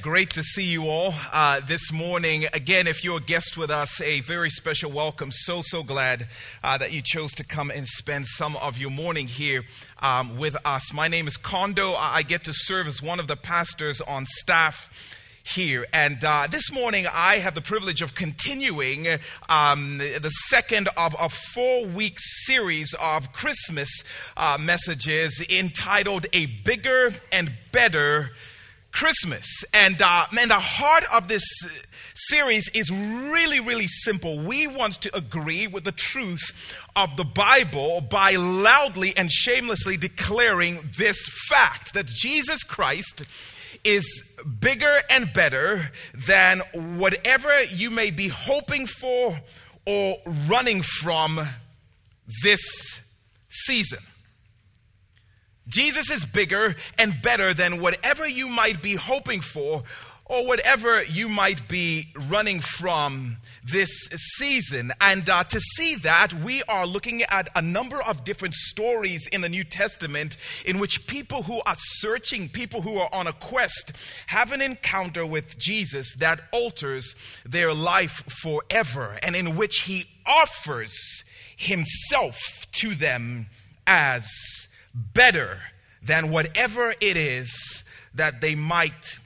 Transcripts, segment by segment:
Great to see you all uh, this morning. Again, if you're a guest with us, a very special welcome. So, so glad uh, that you chose to come and spend some of your morning here um, with us. My name is Kondo. I get to serve as one of the pastors on staff here. And uh, this morning, I have the privilege of continuing um, the second of a four week series of Christmas uh, messages entitled A Bigger and Better Christmas. And uh, man, the heart of this series is really, really simple. We want to agree with the truth of the Bible by loudly and shamelessly declaring this fact that Jesus Christ is bigger and better than whatever you may be hoping for or running from this season. Jesus is bigger and better than whatever you might be hoping for or whatever you might be running from this season. And uh, to see that, we are looking at a number of different stories in the New Testament in which people who are searching, people who are on a quest, have an encounter with Jesus that alters their life forever, and in which he offers himself to them as better than whatever it is that they might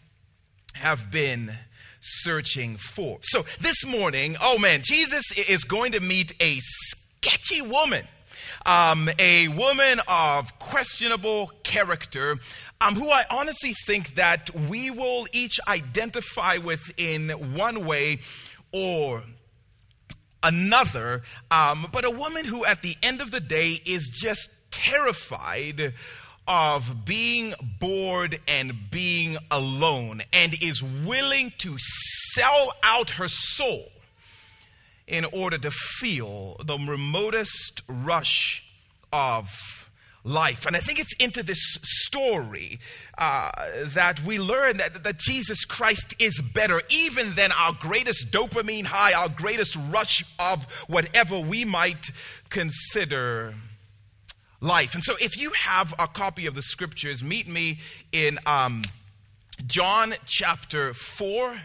have been searching for. So this morning, oh man, Jesus is going to meet a sketchy woman. Um, a woman of questionable character, um, who I honestly think that we will each identify with in one way or another, um, but a woman who at the end of the day is just terrified of being bored and being alone and is willing to sell out her soul in order to feel the remotest rush of life. And I think it's into this story uh, that we learn that, that Jesus Christ is better even than our greatest dopamine high, our greatest rush of whatever we might consider life. And so, if you have a copy of the scriptures, meet me in um, John chapter 4.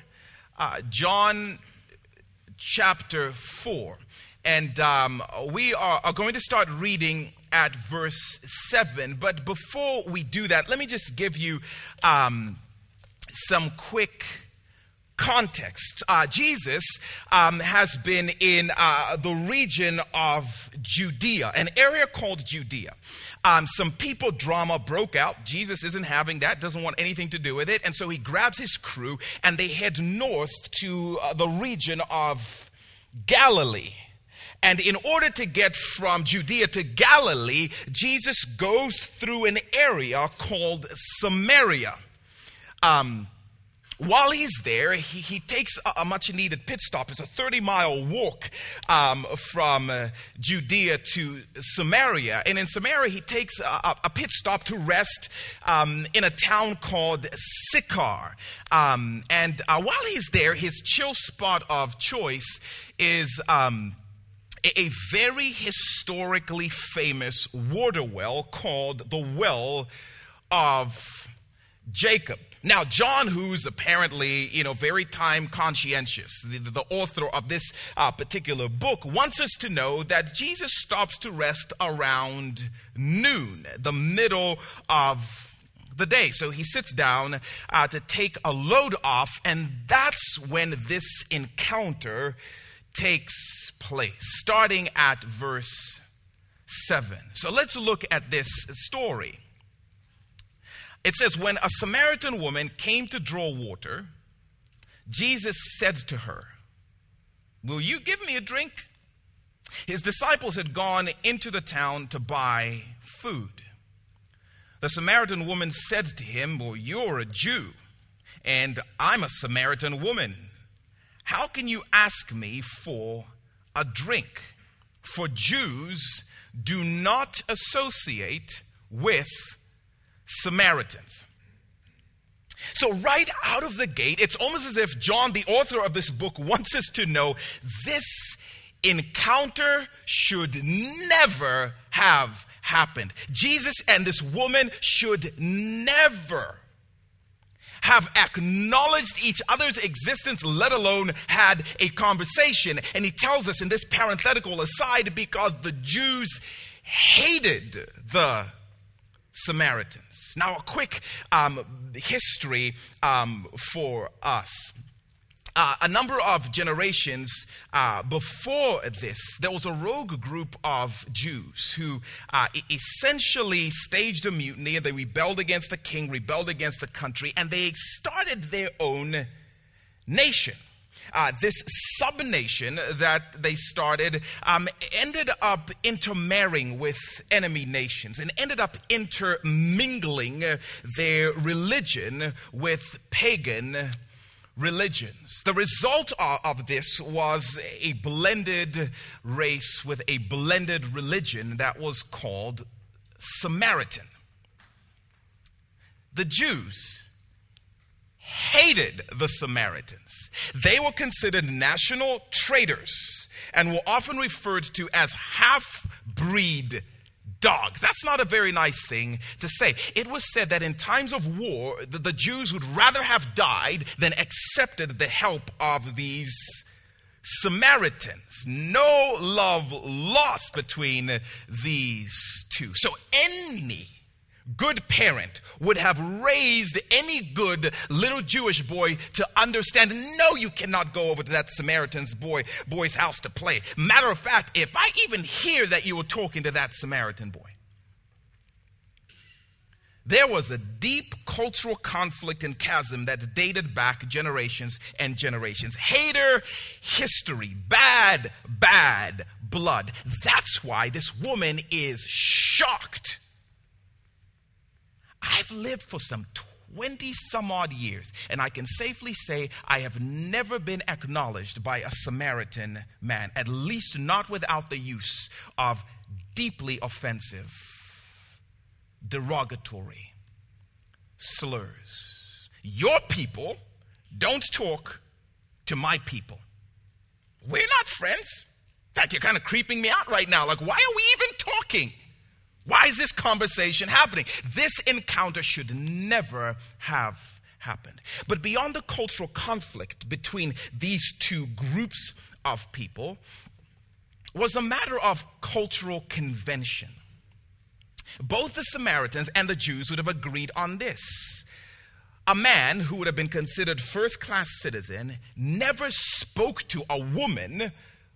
Uh, John chapter 4. And um, we are, are going to start reading at verse 7. But before we do that, let me just give you um, some quick context. Uh, Jesus um, has been in uh, the region of Judea, an area called Judea. Um, some people drama broke out. Jesus isn't having that, doesn't want anything to do with it. And so he grabs his crew and they head north to uh, the region of Galilee. And in order to get from Judea to Galilee, Jesus goes through an area called Samaria. Um, while he's there, he, he takes a, a much needed pit stop. It's a 30 mile walk um, from uh, Judea to Samaria. And in Samaria, he takes a, a pit stop to rest um, in a town called Sychar. Um, and uh, while he's there, his chill spot of choice is. Um, a very historically famous water well called the Well of Jacob. Now, John, who's apparently, you know, very time conscientious, the, the author of this uh, particular book, wants us to know that Jesus stops to rest around noon, the middle of the day. So he sits down uh, to take a load off, and that's when this encounter takes place, starting at verse 7. So let's look at this story. It says, When a Samaritan woman came to draw water, Jesus said to her, Will you give me a drink? His disciples had gone into the town to buy food. The Samaritan woman said to him, Well, you're a Jew, and I'm a Samaritan woman. How can you ask me for a drink? For Jews do not associate with Samaritans. So, right out of the gate, it's almost as if John, the author of this book, wants us to know this encounter should never have happened. Jesus and this woman should never have acknowledged each other's existence, let alone had a conversation. And he tells us in this parenthetical aside because the Jews hated the Samaritans. Now, a quick um, history um, for us. Uh, a number of generations uh, before this, there was a rogue group of Jews who uh, essentially staged a mutiny and they rebelled against the king, rebelled against the country, and they started their own nation. Uh, this subnation that they started um, ended up intermarrying with enemy nations and ended up intermingling their religion with pagan religions. The result of this was a blended race with a blended religion that was called Samaritan. The Jews hated the Samaritans. They were considered national traitors and were often referred to as half breed dogs. That's not a very nice thing to say. It was said that in times of war, the, the Jews would rather have died than accepted the help of these Samaritans. No love lost between these two. So any good parent would have raised any good little Jewish boy to understand no, you cannot go over to that Samaritan's boy, boy's house to play. Matter of fact, if I even hear that you were talking to that Samaritan boy, there was a deep cultural conflict and chasm that dated back generations and generations. Hater history, bad, bad blood. That's why this woman is shocked I've lived for some 20 some odd years, and I can safely say I have never been acknowledged by a Samaritan man, at least not without the use of deeply offensive, derogatory slurs. Your people don't talk to my people. We're not friends. In fact, you're kind of creeping me out right now. Like, why are we even talking? Why is this conversation happening? This encounter should never have happened. But beyond the cultural conflict between these two groups of people was a matter of cultural convention. Both the Samaritans and the Jews would have agreed on this. A man who would have been considered first class citizen never spoke to a woman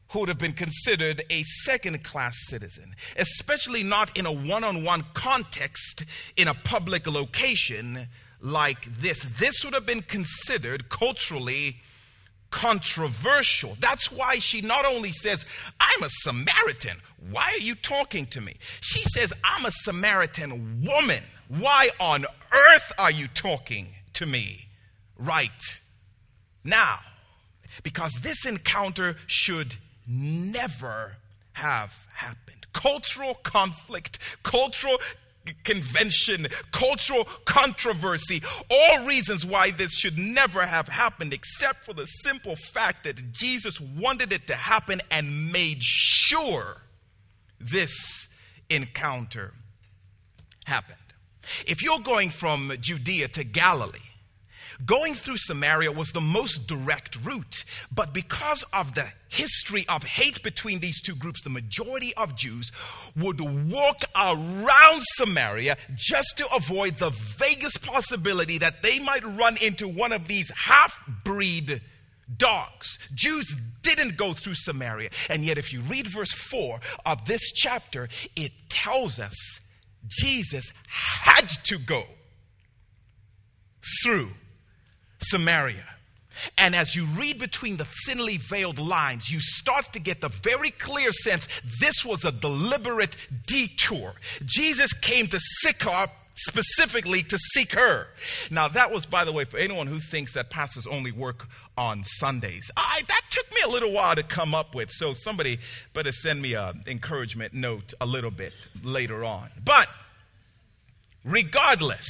who would have been considered a second class citizen, especially not in a one on one context in a public location like this. This would have been considered culturally controversial. That's why she not only says, I'm a Samaritan. Why are you talking to me? She says, I'm a Samaritan woman. Why on earth are you talking to me right now? Because this encounter should never have happened. Cultural conflict, cultural convention, cultural controversy, all reasons why this should never have happened, except for the simple fact that Jesus wanted it to happen and made sure this encounter happened. If you're going from Judea to Galilee, Going through Samaria was the most direct route, but because of the history of hate between these two groups, the majority of Jews would walk around Samaria just to avoid the vaguest possibility that they might run into one of these half breed dogs. Jews didn't go through Samaria. And yet, if you read verse 4 of this chapter, it tells us Jesus had to go through Samaria. And as you read between the thinly veiled lines, you start to get the very clear sense this was a deliberate detour. Jesus came to Sychar specifically to seek her. Now, that was, by the way, for anyone who thinks that pastors only work on Sundays. I, that took me a little while to come up with, so somebody better send me an encouragement note a little bit later on. But regardless,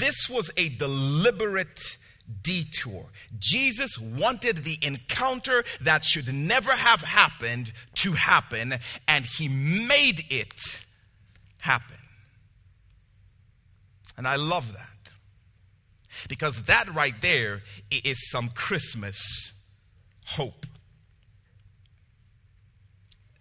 this was a deliberate detour. Jesus wanted the encounter that should never have happened to happen, and he made it happen. And I love that. Because that right there is some Christmas hope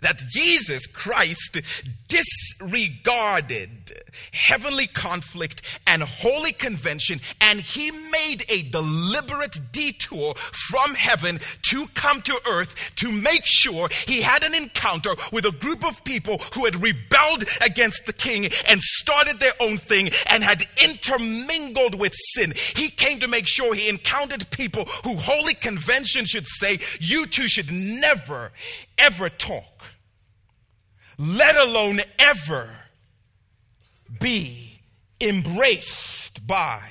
that Jesus Christ disregarded heavenly conflict and holy convention, and he made a deliberate detour from heaven to come to earth to make sure he had an encounter with a group of people who had rebelled against the king and started their own thing and had intermingled with sin. He came to make sure he encountered people who holy convention should say, You two should never, ever talk let alone ever be embraced by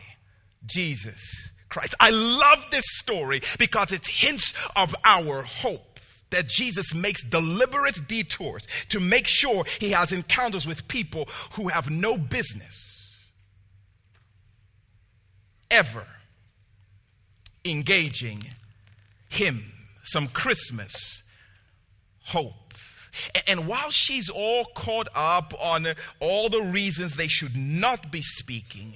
Jesus Christ. I love this story because it hints of our hope that Jesus makes deliberate detours to make sure he has encounters with people who have no business ever engaging him. Some Christmas hope. And while she's all caught up on all the reasons they should not be speaking,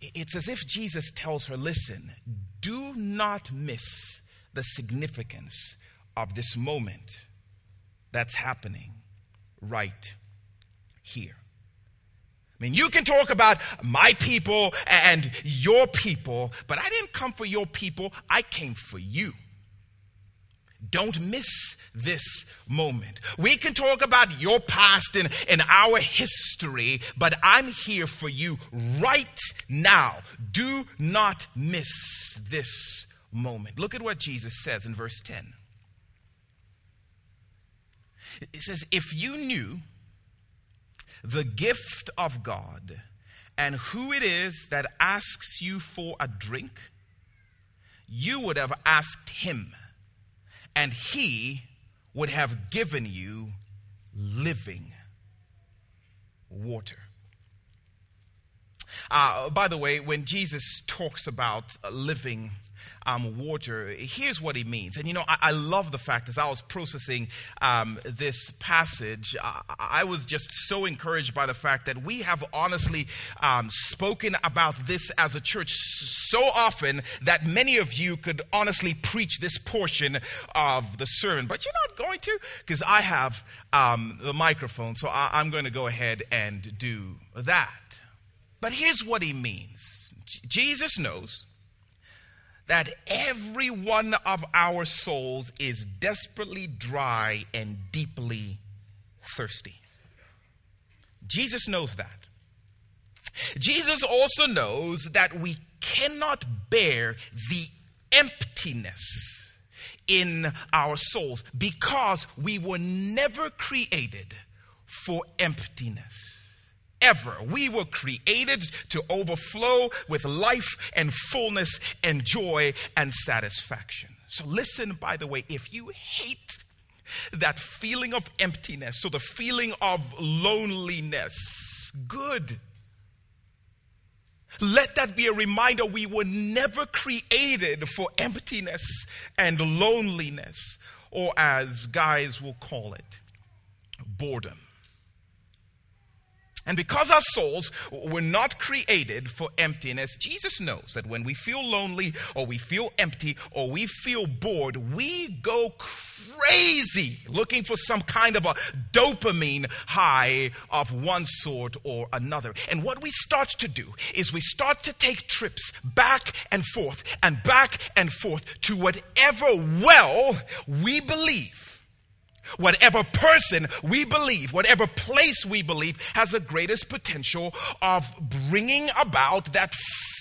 it's as if Jesus tells her, listen, do not miss the significance of this moment that's happening right here. I mean, you can talk about my people and your people, but I didn't come for your people, I came for you. Don't miss this moment. We can talk about your past and, and our history, but I'm here for you right now. Do not miss this moment. Look at what Jesus says in verse 10. It says, If you knew the gift of God and who it is that asks you for a drink, you would have asked him and he would have given you living water. Uh, by the way, when Jesus talks about living um, water, here's what he means. And you know, I, I love the fact as I was processing um, this passage, I, I, was just so encouraged by the fact that we have honestly um, spoken about this as a church so often that many of you could honestly preach this portion of the sermon. But you're not going to, because I have um, the microphone, so I, I'm going to go ahead and do that. But here's what he means Jesus knows that every one of our souls is desperately dry and deeply thirsty. Jesus knows that. Jesus also knows that we cannot bear the emptiness in our souls because we were never created for emptiness ever. We were created to overflow with life and fullness and joy and satisfaction. So, listen, by the way, if you hate that feeling of emptiness, so the feeling of loneliness, good. Let that be a reminder we were never created for emptiness and loneliness, or as guys will call it, boredom. And because our souls were not created for emptiness, Jesus knows that when we feel lonely or we feel empty or we feel bored, we go crazy looking for some kind of a dopamine high of one sort or another. And what we start to do is we start to take trips back and forth and back and forth to whatever well we believe Whatever person we believe, whatever place we believe, has the greatest potential of bringing about that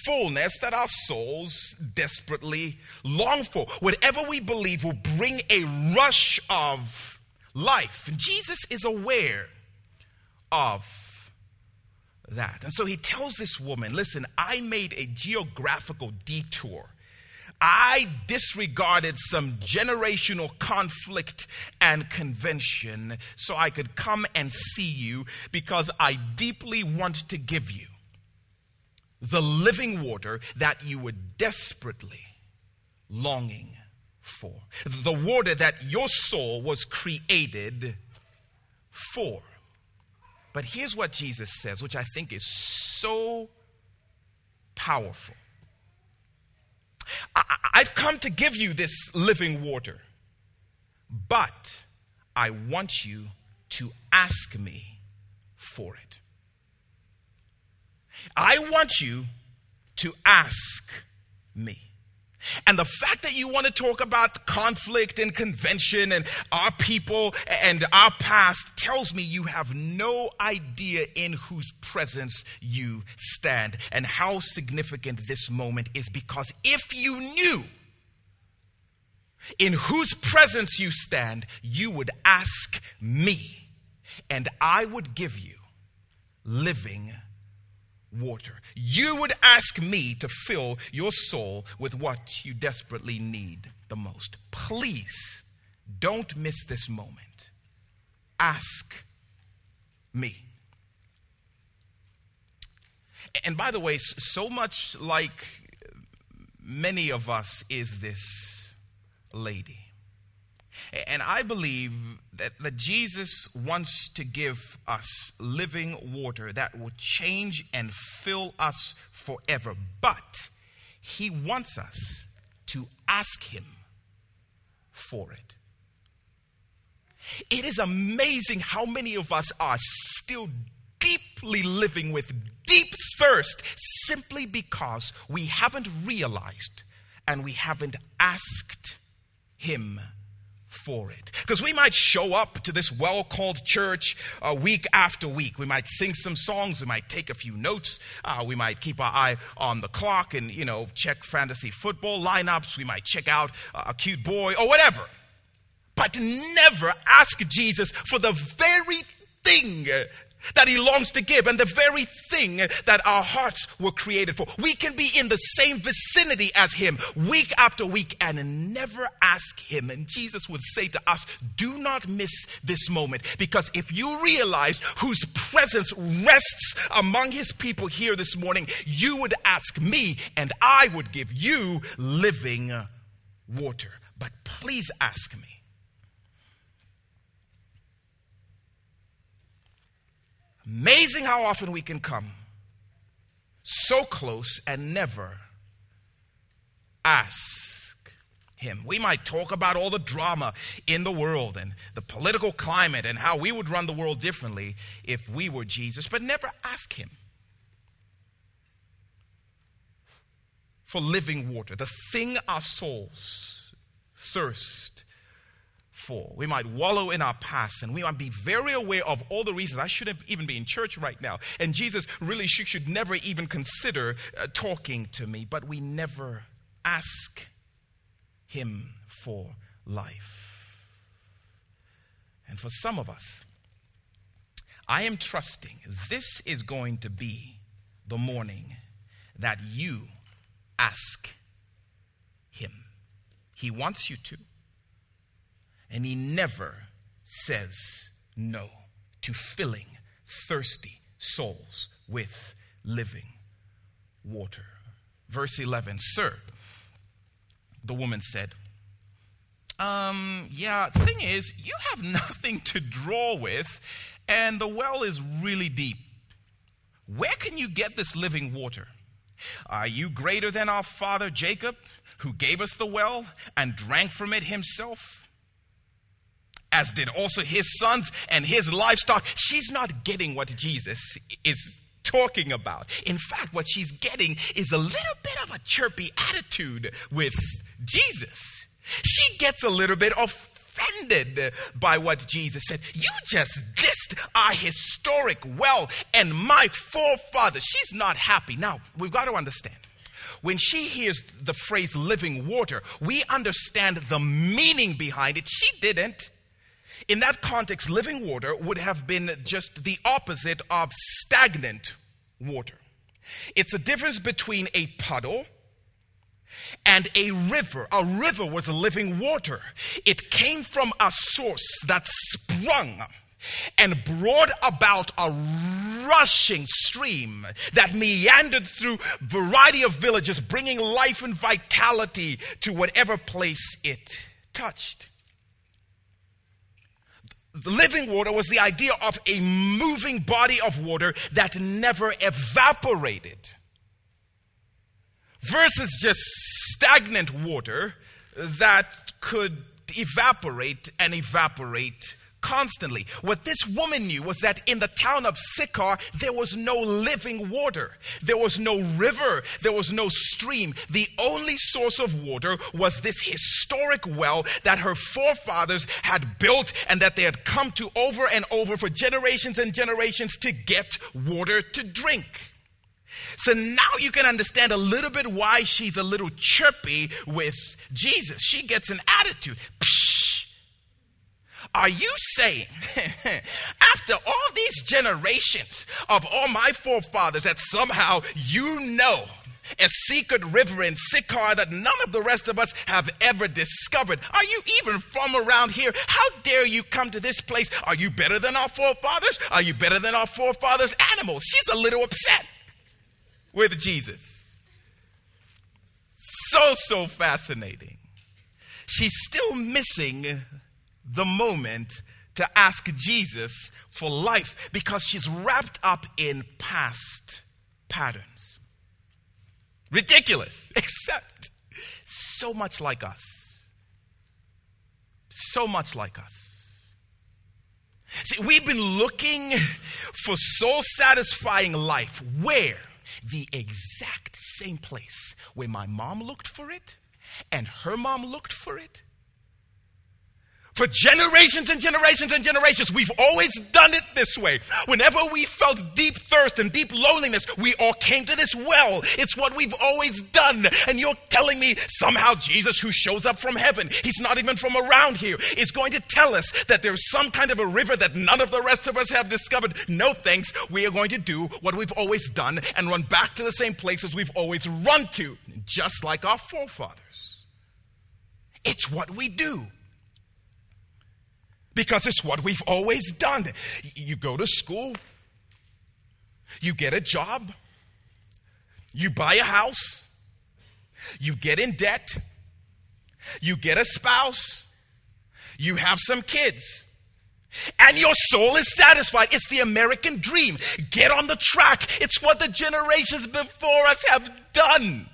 fullness that our souls desperately long for. Whatever we believe will bring a rush of life. And Jesus is aware of that. And so he tells this woman listen, I made a geographical detour I disregarded some generational conflict and convention so I could come and see you because I deeply want to give you the living water that you were desperately longing for. The water that your soul was created for. But here's what Jesus says, which I think is so powerful. I've come to give you this living water, but I want you to ask me for it. I want you to ask me. And the fact that you want to talk about conflict and convention and our people and our past tells me you have no idea in whose presence you stand and how significant this moment is. Because if you knew in whose presence you stand, you would ask me, and I would give you living water. You would ask me to fill your soul with what you desperately need the most. Please don't miss this moment. Ask me. And by the way, so much like many of us is this lady. And I believe that, that Jesus wants to give us living water that will change and fill us forever. But he wants us to ask him for it. It is amazing how many of us are still deeply living with deep thirst simply because we haven't realized and we haven't asked him for it. Because we might show up to this well called church uh, week after week. We might sing some songs. We might take a few notes. Uh, we might keep our eye on the clock and, you know, check fantasy football lineups. We might check out uh, a cute boy or whatever. But never ask Jesus for the very thing that he longs to give and the very thing that our hearts were created for. We can be in the same vicinity as him week after week and never ask him. And Jesus would say to us, Do not miss this moment because if you realize whose presence rests among his people here this morning, you would ask me and I would give you living water. But please ask me Amazing how often we can come so close and never ask Him. We might talk about all the drama in the world and the political climate and how we would run the world differently if we were Jesus, but never ask Him for living water, the thing our souls thirst for. We might wallow in our past and we might be very aware of all the reasons I shouldn't even be in church right now. And Jesus really should, should never even consider uh, talking to me, but we never ask Him for life. And for some of us, I am trusting this is going to be the morning that you ask Him. He wants you to. And he never says no to filling thirsty souls with living water. Verse 11 Sir, the woman said, um, yeah, thing is, you have nothing to draw with, and the well is really deep. Where can you get this living water? Are you greater than our father Jacob, who gave us the well and drank from it himself? As did also his sons and his livestock. She's not getting what Jesus is talking about. In fact, what she's getting is a little bit of a chirpy attitude with Jesus. She gets a little bit offended by what Jesus said. You just dissed our historic well and my forefathers. She's not happy. Now, we've got to understand. When she hears the phrase living water, we understand the meaning behind it. She didn't. In that context, living water would have been just the opposite of stagnant water. It's a difference between a puddle and a river. A river was living water, it came from a source that sprung and brought about a rushing stream that meandered through variety of villages bringing life and vitality to whatever place it touched living water was the idea of a moving body of water that never evaporated. versus just stagnant water that could evaporate and evaporate constantly. What this woman knew was that in the town of Sychar, there was no living water. There was no river. There was no stream. The only source of water was this historic well that her forefathers had built and that they had come to over and over for generations and generations to get water to drink. So now you can understand a little bit why she's a little chirpy with Jesus. She gets an attitude. Psh, are you saying, after all these generations of all my forefathers, that somehow you know a secret river in Sychar that none of the rest of us have ever discovered? Are you even from around here? How dare you come to this place? Are you better than our forefathers? Are you better than our forefathers' animals? She's a little upset with Jesus. So, so fascinating. She's still missing the moment to ask Jesus for life because she's wrapped up in past patterns. Ridiculous, except so much like us. So much like us. See, we've been looking for soul satisfying life where the exact same place where my mom looked for it and her mom looked for it for generations and generations and generations, we've always done it this way. Whenever we felt deep thirst and deep loneliness, we all came to this well. It's what we've always done. And you're telling me somehow Jesus, who shows up from heaven, he's not even from around here, is going to tell us that there's some kind of a river that none of the rest of us have discovered. No thanks. We are going to do what we've always done and run back to the same places we've always run to, just like our forefathers. It's what we do because it's what we've always done. You go to school, you get a job, you buy a house, you get in debt, you get a spouse, you have some kids. And your soul is satisfied. It's the American dream. Get on the track. It's what the generations before us have done.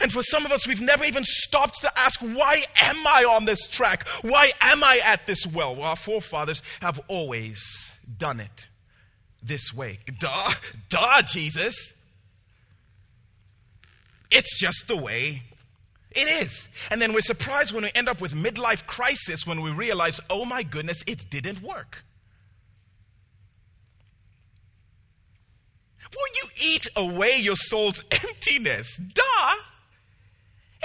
And for some of us, we've never even stopped to ask, why am I on this track? Why am I at this well? Well, our forefathers have always done it this way. Duh, duh, Jesus. It's just the way it is. And then we're surprised when we end up with midlife crisis when we realize, oh my goodness, it didn't work. Will you eat away your soul's emptiness? Duh.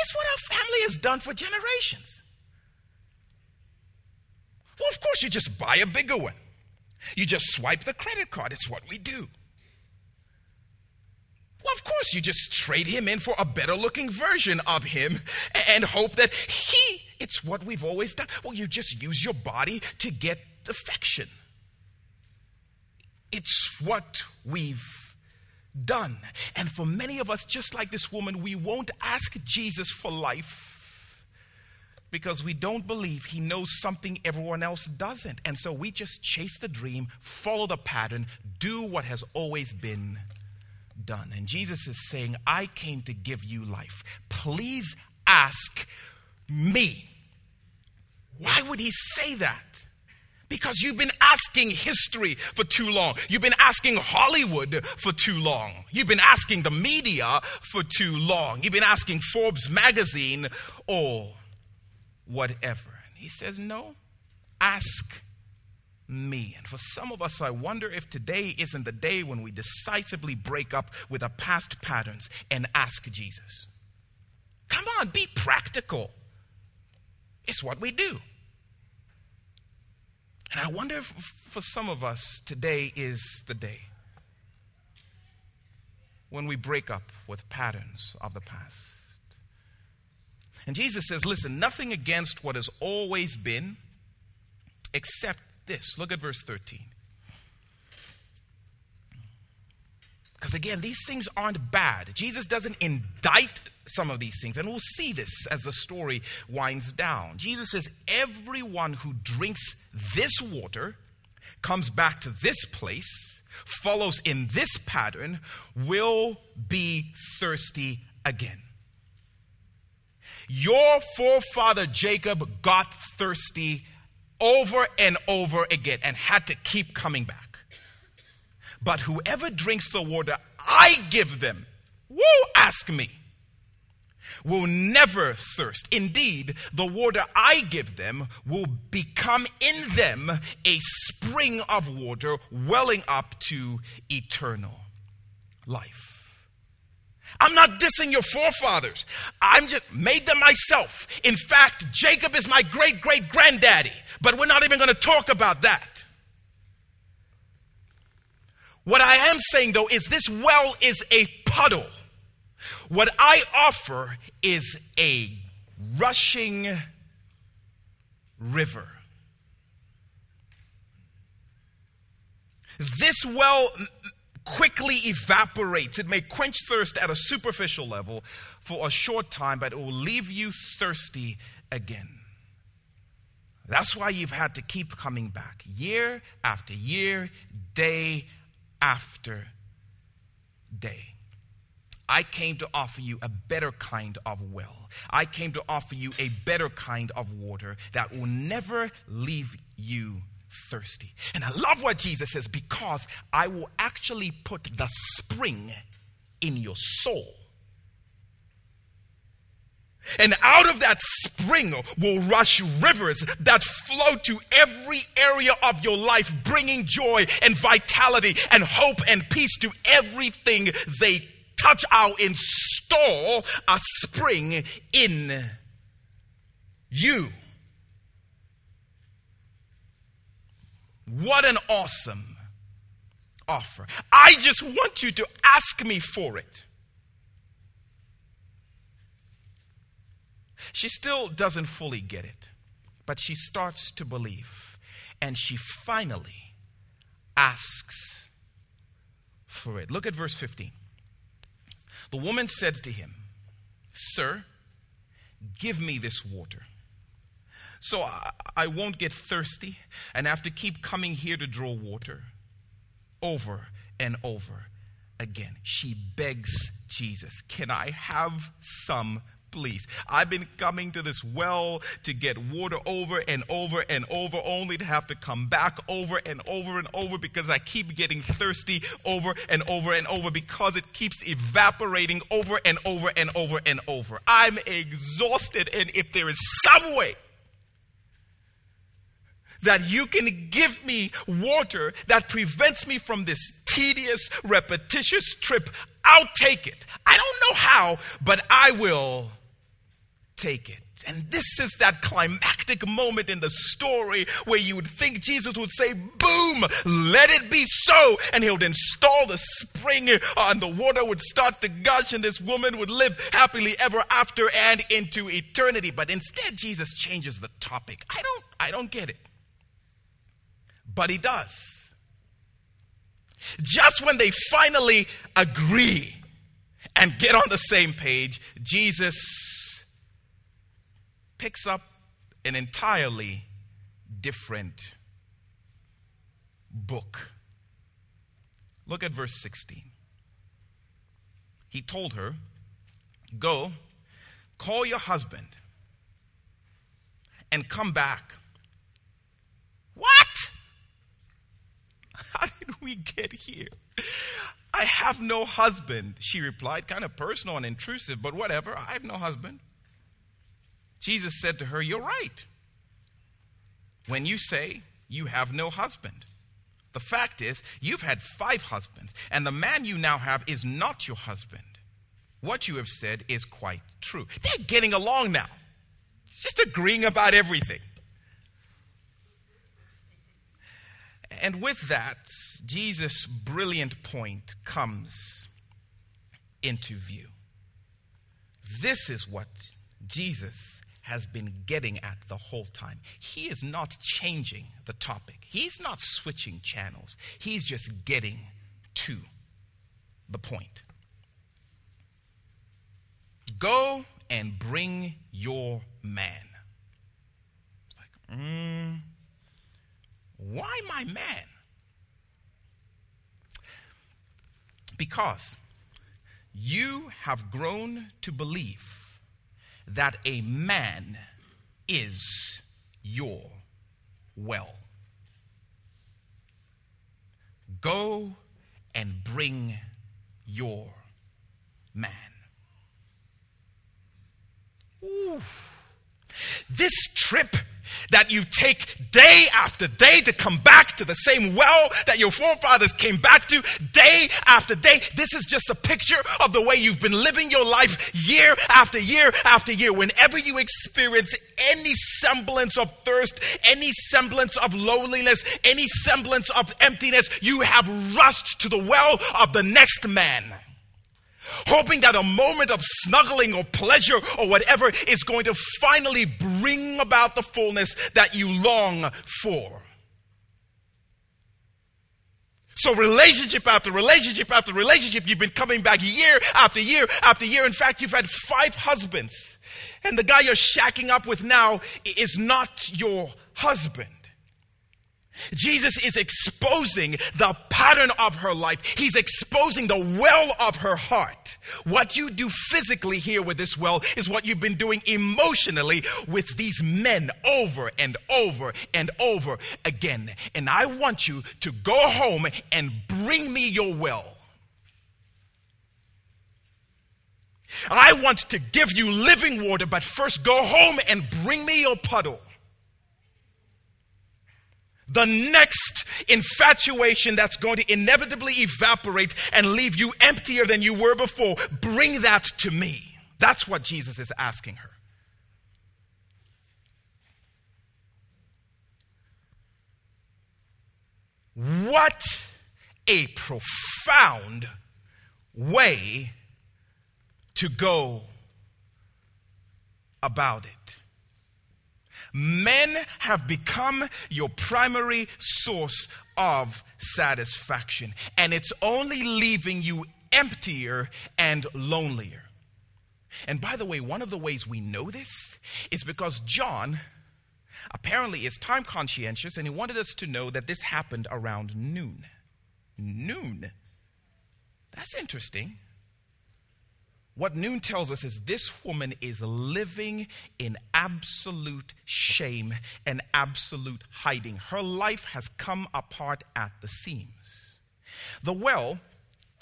It's what our family has done for generations. Well, of course, you just buy a bigger one. You just swipe the credit card. It's what we do. Well, of course, you just trade him in for a better looking version of him and hope that he, it's what we've always done. Well, you just use your body to get affection. It's what we've done. And for many of us, just like this woman, we won't ask Jesus for life because we don't believe he knows something everyone else doesn't. And so we just chase the dream, follow the pattern, do what has always been done. And Jesus is saying, I came to give you life. Please ask me. Why would he say that? Because you've been asking history for too long. You've been asking Hollywood for too long. You've been asking the media for too long. You've been asking Forbes magazine or whatever. And he says, No, ask me. And for some of us, I wonder if today isn't the day when we decisively break up with our past patterns and ask Jesus. Come on, be practical. It's what we do. And I wonder if for some of us, today is the day when we break up with patterns of the past. And Jesus says, listen, nothing against what has always been except this. Look at verse 13. Because again, these things aren't bad. Jesus doesn't indict some of these things. And we'll see this as the story winds down. Jesus says, Everyone who drinks this water comes back to this place follows in this pattern will be thirsty again. Your forefather Jacob got thirsty over and over again and had to keep coming back. But whoever drinks the water I give them, woo, ask me, will never thirst. Indeed, the water I give them will become in them a spring of water welling up to eternal life. I'm not dissing your forefathers. I'm just made them myself. In fact, Jacob is my great great granddaddy, but we're not even going to talk about that. What I am saying though is this well is a puddle. What I offer is a rushing river. This well quickly evaporates. It may quench thirst at a superficial level for a short time, but it will leave you thirsty again. That's why you've had to keep coming back year after year, day after day. I came to offer you a better kind of well. I came to offer you a better kind of water that will never leave you thirsty. And I love what Jesus says because I will actually put the spring in your soul. And out of that spring will rush rivers that flow to every area of your life, bringing joy and vitality and hope and peace to everything they touch. I'll install a spring in you. What an awesome offer. I just want you to ask me for it. She still doesn't fully get it, but she starts to believe. And she finally asks for it. Look at verse 15. The woman said to him, Sir, give me this water. So I, I, won't get thirsty and have to keep coming here to draw water over and over again. She begs Jesus, Can I have some please. I've been coming to this well to get water over and over and over, only to have to come back over and over and over because I keep getting thirsty over and over and over because it keeps evaporating over and over and over and over. I'm exhausted, and if there is some way, that you can give me water that prevents me from this tedious, repetitious trip, I'll take it. I don't know how, but I will take it. And this is that climactic moment in the story where you would think Jesus would say, Boom, let it be so. And he would install the spring, uh, and the water would start to gush, and this woman would live happily ever after and into eternity. But instead, Jesus changes the topic. I don't, I don't get it. But he does. Just when they finally agree and get on the same page, Jesus picks up an entirely different book. Look at verse 16. He told her, Go, call your husband, and come back. What? How did we get here? I have no husband, she replied, kind of personal and intrusive, but whatever. I have no husband. Jesus said to her, You're right. When you say you have no husband, the fact is, you've had five husbands, and the man you now have is not your husband. What you have said is quite true. They're getting along now, just agreeing about everything. And with that, Jesus' brilliant point comes into view. This is what Jesus has been getting at the whole time. He is not changing the topic, he's not switching channels, he's just getting to the point. Go and bring your man. Like, mm, why my man? Because you have grown to believe that a man is your well. Go and bring your man. Ooh. This trip that you take day after day to come back to the same well that your forefathers came back to day after day. This is just a picture of the way you've been living your life year after year after year. Whenever you experience any semblance of thirst, any semblance of loneliness, any semblance of emptiness, you have rushed to the well of the next man hoping that a moment of snuggling or pleasure or whatever is going to finally bring about the fullness that you long for. So, relationship after relationship after relationship, you've been coming back year after year after year. In fact, you've had five husbands. And the guy you're shacking up with now is not your husband. Jesus is exposing the pattern of her life. He's exposing the well of her heart. What you do physically here with this well is what you've been doing emotionally with these men over and over and over again. And I want you to go home and bring me your well. I want to give you living water, but first go home and bring me your puddle the next infatuation that's going to inevitably evaporate and leave you emptier than you were before, bring that to me. That's what Jesus is asking her. What a profound way to go about it. Men have become your primary source of satisfaction, and it's only leaving you emptier and lonelier. And by the way, one of the ways we know this is because John apparently is time conscientious and he wanted us to know that this happened around noon. Noon? That's interesting. What Noon tells us is this woman is living in absolute shame and absolute hiding. Her life has come apart at the seams. The well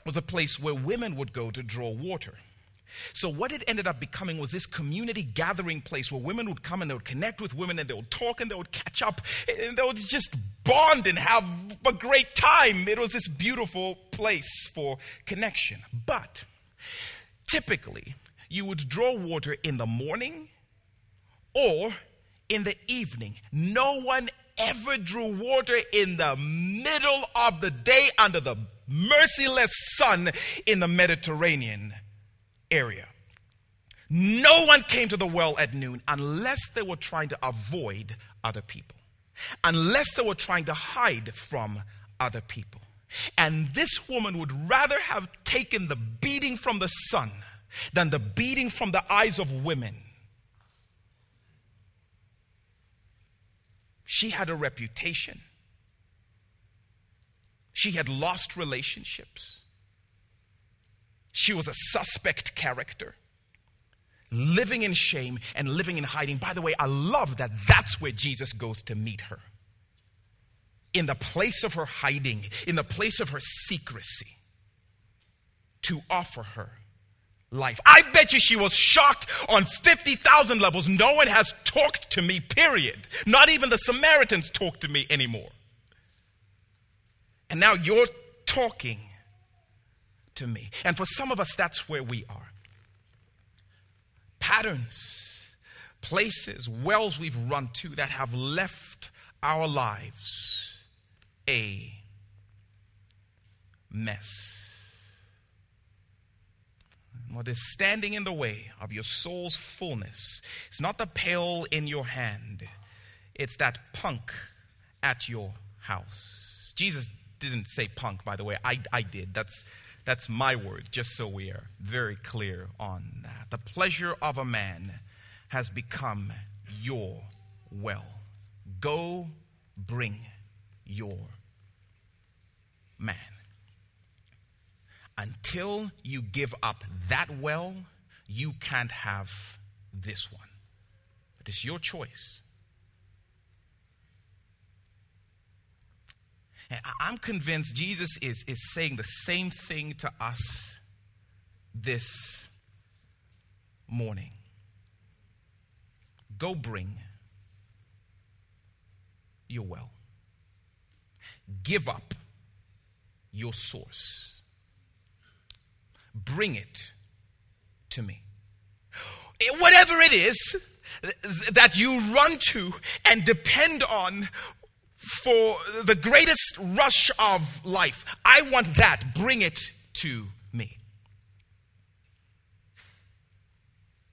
was a place where women would go to draw water. So, what it ended up becoming was this community gathering place where women would come and they would connect with women and they would talk and they would catch up and they would just bond and have a great time. It was this beautiful place for connection. But typically you would draw water in the morning or in the evening. No one ever drew water in the middle of the day under the merciless sun in the Mediterranean area. No one came to the well at noon unless they were trying to avoid other people, unless they were trying to hide from other people. And this woman would rather have taken the beating from the sun than the beating from the eyes of women. She had a reputation. She had lost relationships. She was a suspect character, living in shame and living in hiding. By the way, I love that that's where Jesus goes to meet her in the place of her hiding, in the place of her secrecy, to offer her life. I bet you she was shocked on 50,000 levels. No one has talked to me, period. Not even the Samaritans talk to me anymore. And now you're talking to me. And for some of us, that's where we are. Patterns, places, wells we've run to that have left our lives a mess. What is standing in the way of your soul's fullness It's not the pail in your hand, it's that punk at your house. Jesus didn't say punk, by the way. I, I did. That's, that's my word, just so we are very clear on that. The pleasure of a man has become your well. Go bring your man. until you give up that well, you can't have this one. But It is your choice. And I'm convinced Jesus is, is saying the same thing to us this morning. Go bring your well. Give up your source. Bring it to me. Eh, whatever it is that you run to and depend on for the greatest rush of life, I want that. Bring it to me.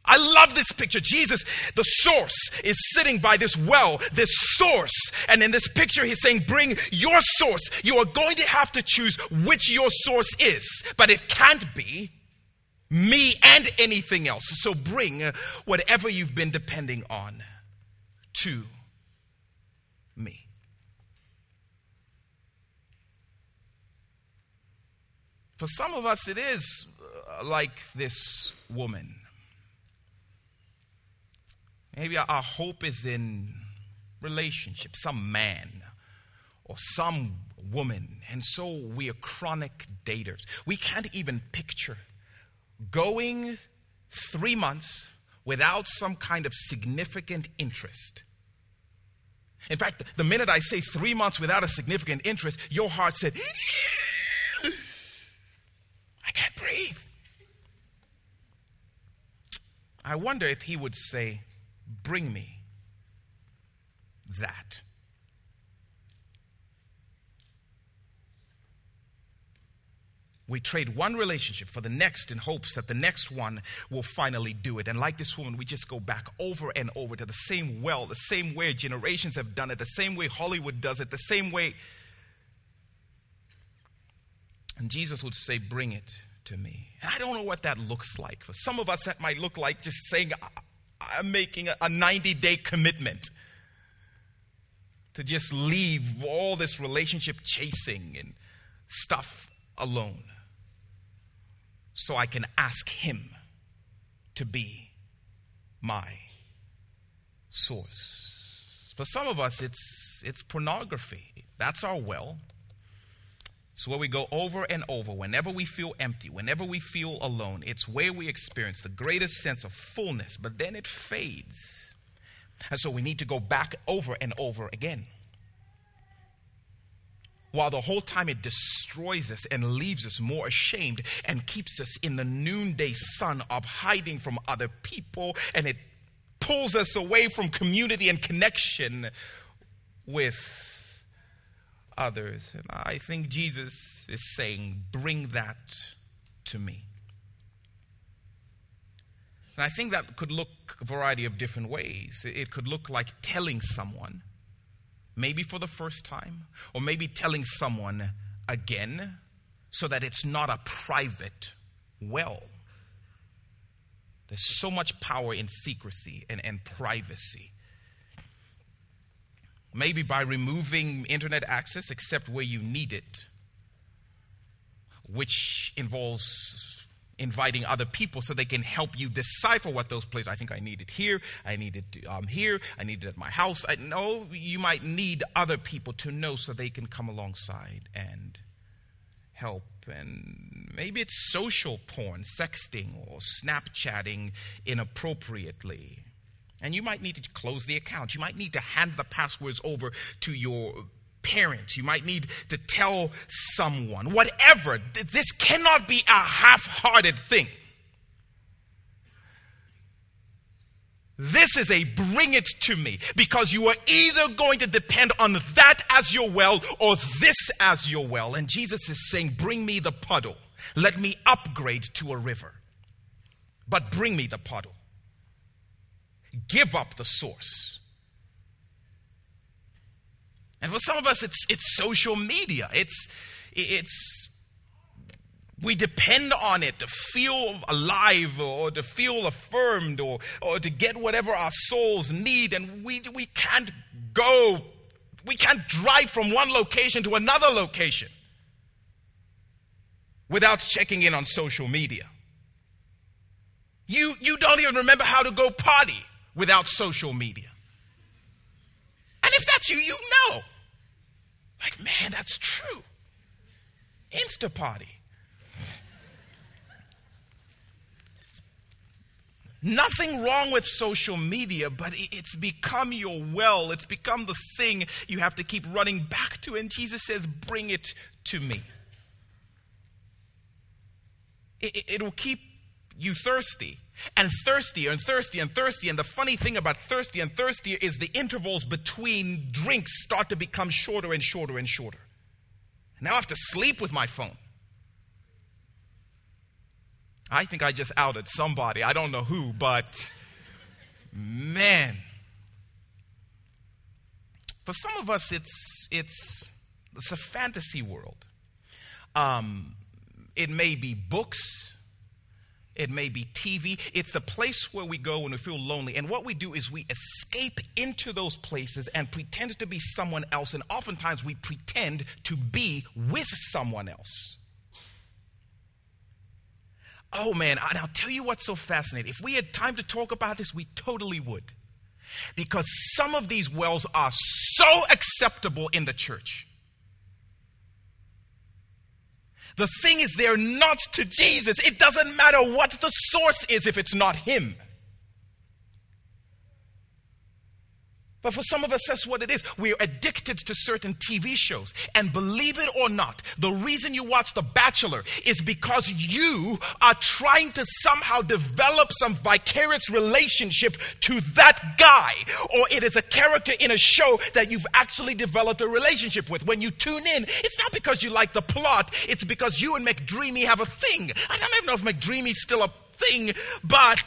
I love this picture. Jesus, the source, is sitting by this well, this source. And in this picture, he's saying, Bring your source. You are going to have to choose which your source is, but it can't be me and anything else. So bring whatever you've been depending on to me. For some of us, it is uh, like this woman. Maybe our hope is in relationship, some man or some woman. And so we are chronic daters. We can't even picture going three months without some kind of significant interest. In fact, the minute I say three months without a significant interest, your heart said, I can't breathe. I wonder if he would say, Bring me that. We trade one relationship for the next in hopes that the next one will finally do it. And like this woman, we just go back over and over to the same well, the same way generations have done it, the same way Hollywood does it, the same way. And Jesus would say, Bring it to me. And I don't know what that looks like. For some of us, that might look like just saying, I'm making a 90 day commitment to just leave all this relationship chasing and stuff alone so I can ask Him to be my source. For some of us, it's, it's pornography. That's our well. It's where we go over and over whenever we feel empty, whenever we feel alone. It's where we experience the greatest sense of fullness, but then it fades. And so we need to go back over and over again while the whole time it destroys us and leaves us more ashamed and keeps us in the noonday sun of hiding from other people and it pulls us away from community and connection with others. And I think Jesus is saying, Bring that to me. And I think that could look a variety of different ways. It could look like telling someone maybe for the first time, or maybe telling someone again so that it's not a private well. There's so much power in secrecy and, and privacy. Maybe by removing internet access except where you need it, which involves inviting other people so they can help you decipher what those places. I think I need it here. I need it um, here. I need it at my house. I know you might need other people to know so they can come alongside and help. And maybe it's social porn, sexting, or Snapchatting inappropriately. And you might need to close the account. You might need to hand the passwords over to your parents. You might need to tell someone. Whatever. This cannot be a half hearted thing. This is a bring it to me because you are either going to depend on that as your well or this as your well. And Jesus is saying, Bring me the puddle. Let me upgrade to a river. But bring me the puddle. Give up the source. And for some of us, it's, it's social media. It's, it's, we depend on it to feel alive or to feel affirmed or, or to get whatever our souls need. And we, we can't go, we can't drive from one location to another location without checking in on social media. You, you don't even remember how to go party without social media. And if that's you, you know. Like, man, that's true. Insta party. Nothing wrong with social media, but it's become your well. It's become the thing you have to keep running back to. And Jesus says, Bring it to me. It, will keep you thirsty and thirstier and thirsty and thirsty. And the funny thing about thirsty and thirstier is the intervals between drinks start to become shorter and shorter and shorter. Now I have to sleep with my phone. I think I just outed somebody. I don't know who, but man. For some of us, it's, it's, it's a fantasy world. Um, it may be books, it may be TV. It's the place where we go when we feel lonely. And what we do is we escape into those places and pretend to be someone else. And oftentimes we pretend to be with someone else. Oh man, and I'll tell you what's so fascinating. If we had time to talk about this, we totally would. Because some of these wells are so acceptable in the church. The thing is, they're not to Jesus. It doesn't matter what the source is if it's not Him. But for some of us, that's what it is. We're addicted to certain TV shows. And believe it or not, the reason you watch The Bachelor is because you are trying to somehow develop some vicarious relationship to that guy. Or it is a character in a show that you've actually developed a relationship with. When you tune in, it's not because you like the plot, it's because you and McDreamy have a thing. I don't even know if McDreamy's still a thing, but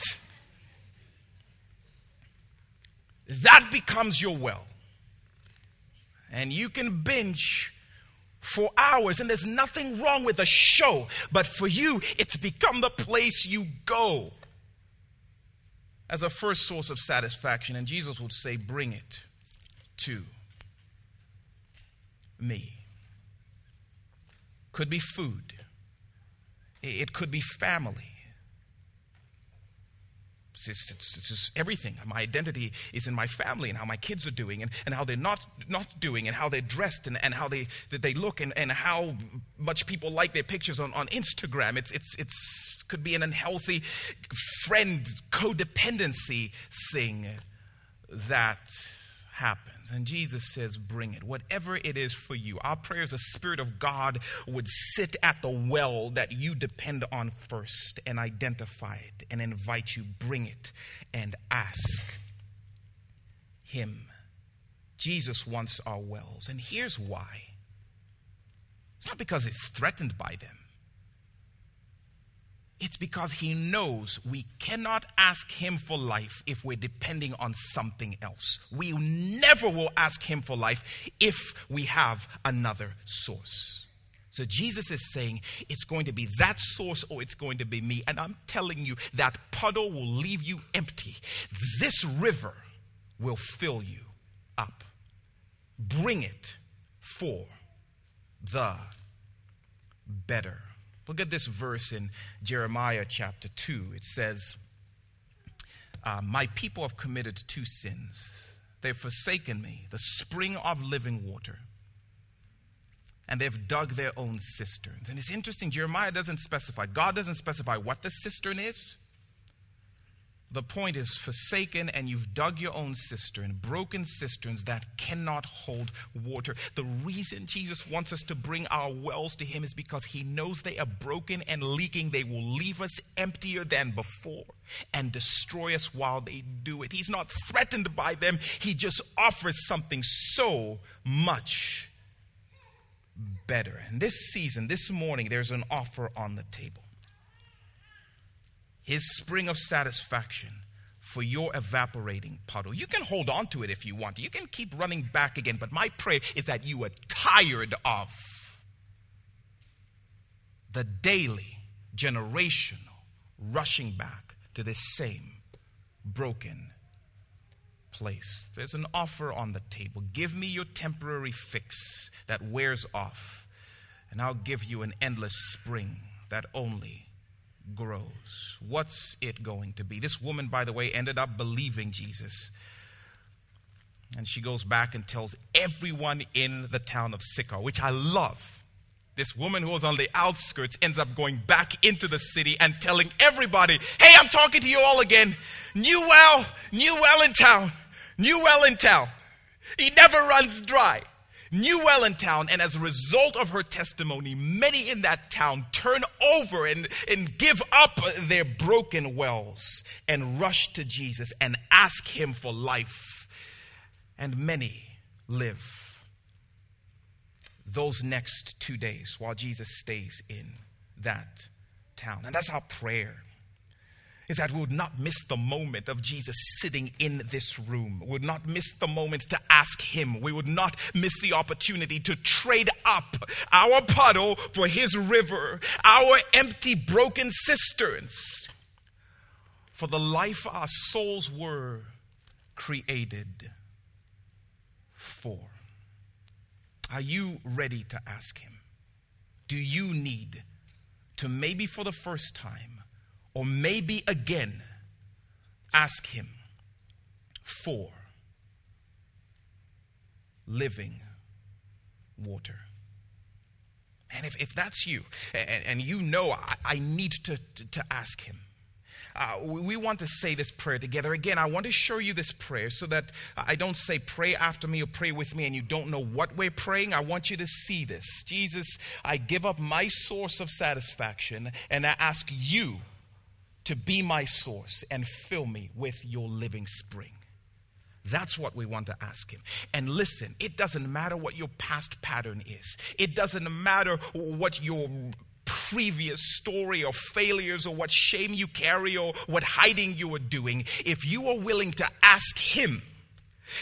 that becomes your well. And you can binge for hours, and there's nothing wrong with a show, but for you, it's become the place you go as a first source of satisfaction. And Jesus would say, Bring it to me. Could be food, it could be family, it's, it's, it's, just everything. My identity is in my family and how my kids are doing and, and how they're not, not doing and how they're dressed and, and how they, that they look and, and how much people like their pictures on, on Instagram. It's, it's, it's could be an unhealthy friend codependency thing that happens. And Jesus says, Bring it. Whatever it is for you. Our prayer is the Spirit of God would sit at the well that you depend on first and identify it and invite you, bring it and ask Him. Jesus wants our wells. And here's why it's not because it's threatened by them. It's because he knows we cannot ask him for life if we're depending on something else. We never will ask him for life if we have another source. So Jesus is saying it's going to be that source or it's going to be me. And I'm telling you that puddle will leave you empty. This river will fill you up. Bring it for the better. Look at this verse in Jeremiah chapter 2. It says, uh, My people have committed two sins. They've forsaken me, the spring of living water, and they've dug their own cisterns. And it's interesting, Jeremiah doesn't specify, God doesn't specify what the cistern is. The point is forsaken, and you've dug your own cistern, broken cisterns that cannot hold water. The reason Jesus wants us to bring our wells to Him is because He knows they are broken and leaking. They will leave us emptier than before and destroy us while they do it. He's not threatened by them, He just offers something so much better. And this season, this morning, there's an offer on the table his spring of satisfaction for your evaporating puddle. You can hold on to it if you want. You can keep running back again, but my prayer is that you are tired of the daily, generational rushing back to this same broken place. There's an offer on the table. Give me your temporary fix that wears off, and I'll give you an endless spring that only grows. What's it going to be? This woman, by the way, ended up believing Jesus. And she goes back and tells everyone in the town of Sychar, which I love. This woman who was on the outskirts ends up going back into the city and telling everybody, Hey, I'm talking to you all again. New well, new well in town, new well in town. He never runs dry. New well in town, and as a result of her testimony, many in that town turn over and, and give up their broken wells and rush to Jesus and ask him for life. And many live those next two days while Jesus stays in that town. And that's our prayer is that we would not miss the moment of Jesus sitting in this room. We would not miss the moment to ask Him. We would not miss the opportunity to trade up our puddle for His river, our empty, broken cisterns for the life our souls were created for. Are you ready to ask Him? Do you need to, maybe for the first time, or maybe again ask Him for living water. And if, if that's you, and, and you know I, I need to, to, to ask Him, uh, we want to say this prayer together. Again, I want to show you this prayer so that I don't say pray after me or pray with me and you don't know what we're praying. I want you to see this. Jesus, I give up my source of satisfaction and I ask you to be my source and fill me with your living spring. That's what we want to ask him. And listen, it doesn't matter what your past pattern is, it doesn't matter what your previous story or failures or what shame you carry or what hiding you are doing. If you are willing to ask him,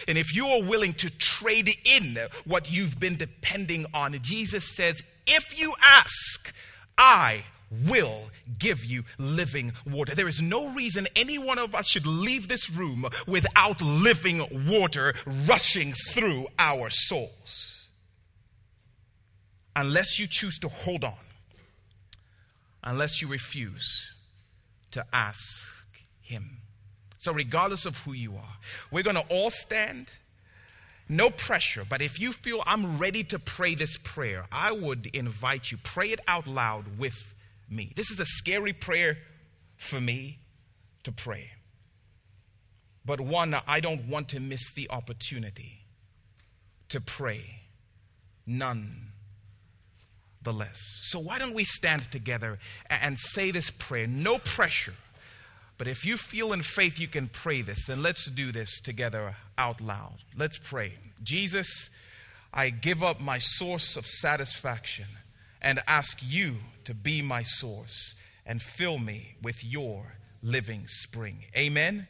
and if you are willing to trade in what you've been depending on, Jesus says, if you ask, I will give you living water. There is no reason any one of us should leave this room without living water rushing through our souls. Unless you choose to hold on, unless you refuse to ask Him. So, regardless of who you are, we're going to all stand. No pressure, but if you feel I'm ready to pray this prayer, I would invite you, pray it out loud with me. This is a scary prayer for me to pray. But one, I don't want to miss the opportunity to pray none the less. So, why don't we stand together and say this prayer? No pressure. But if you feel in faith you can pray this, then let's do this together out loud. Let's pray. Jesus, I give up my source of satisfaction and ask you to be my source and fill me with your living spring. Amen.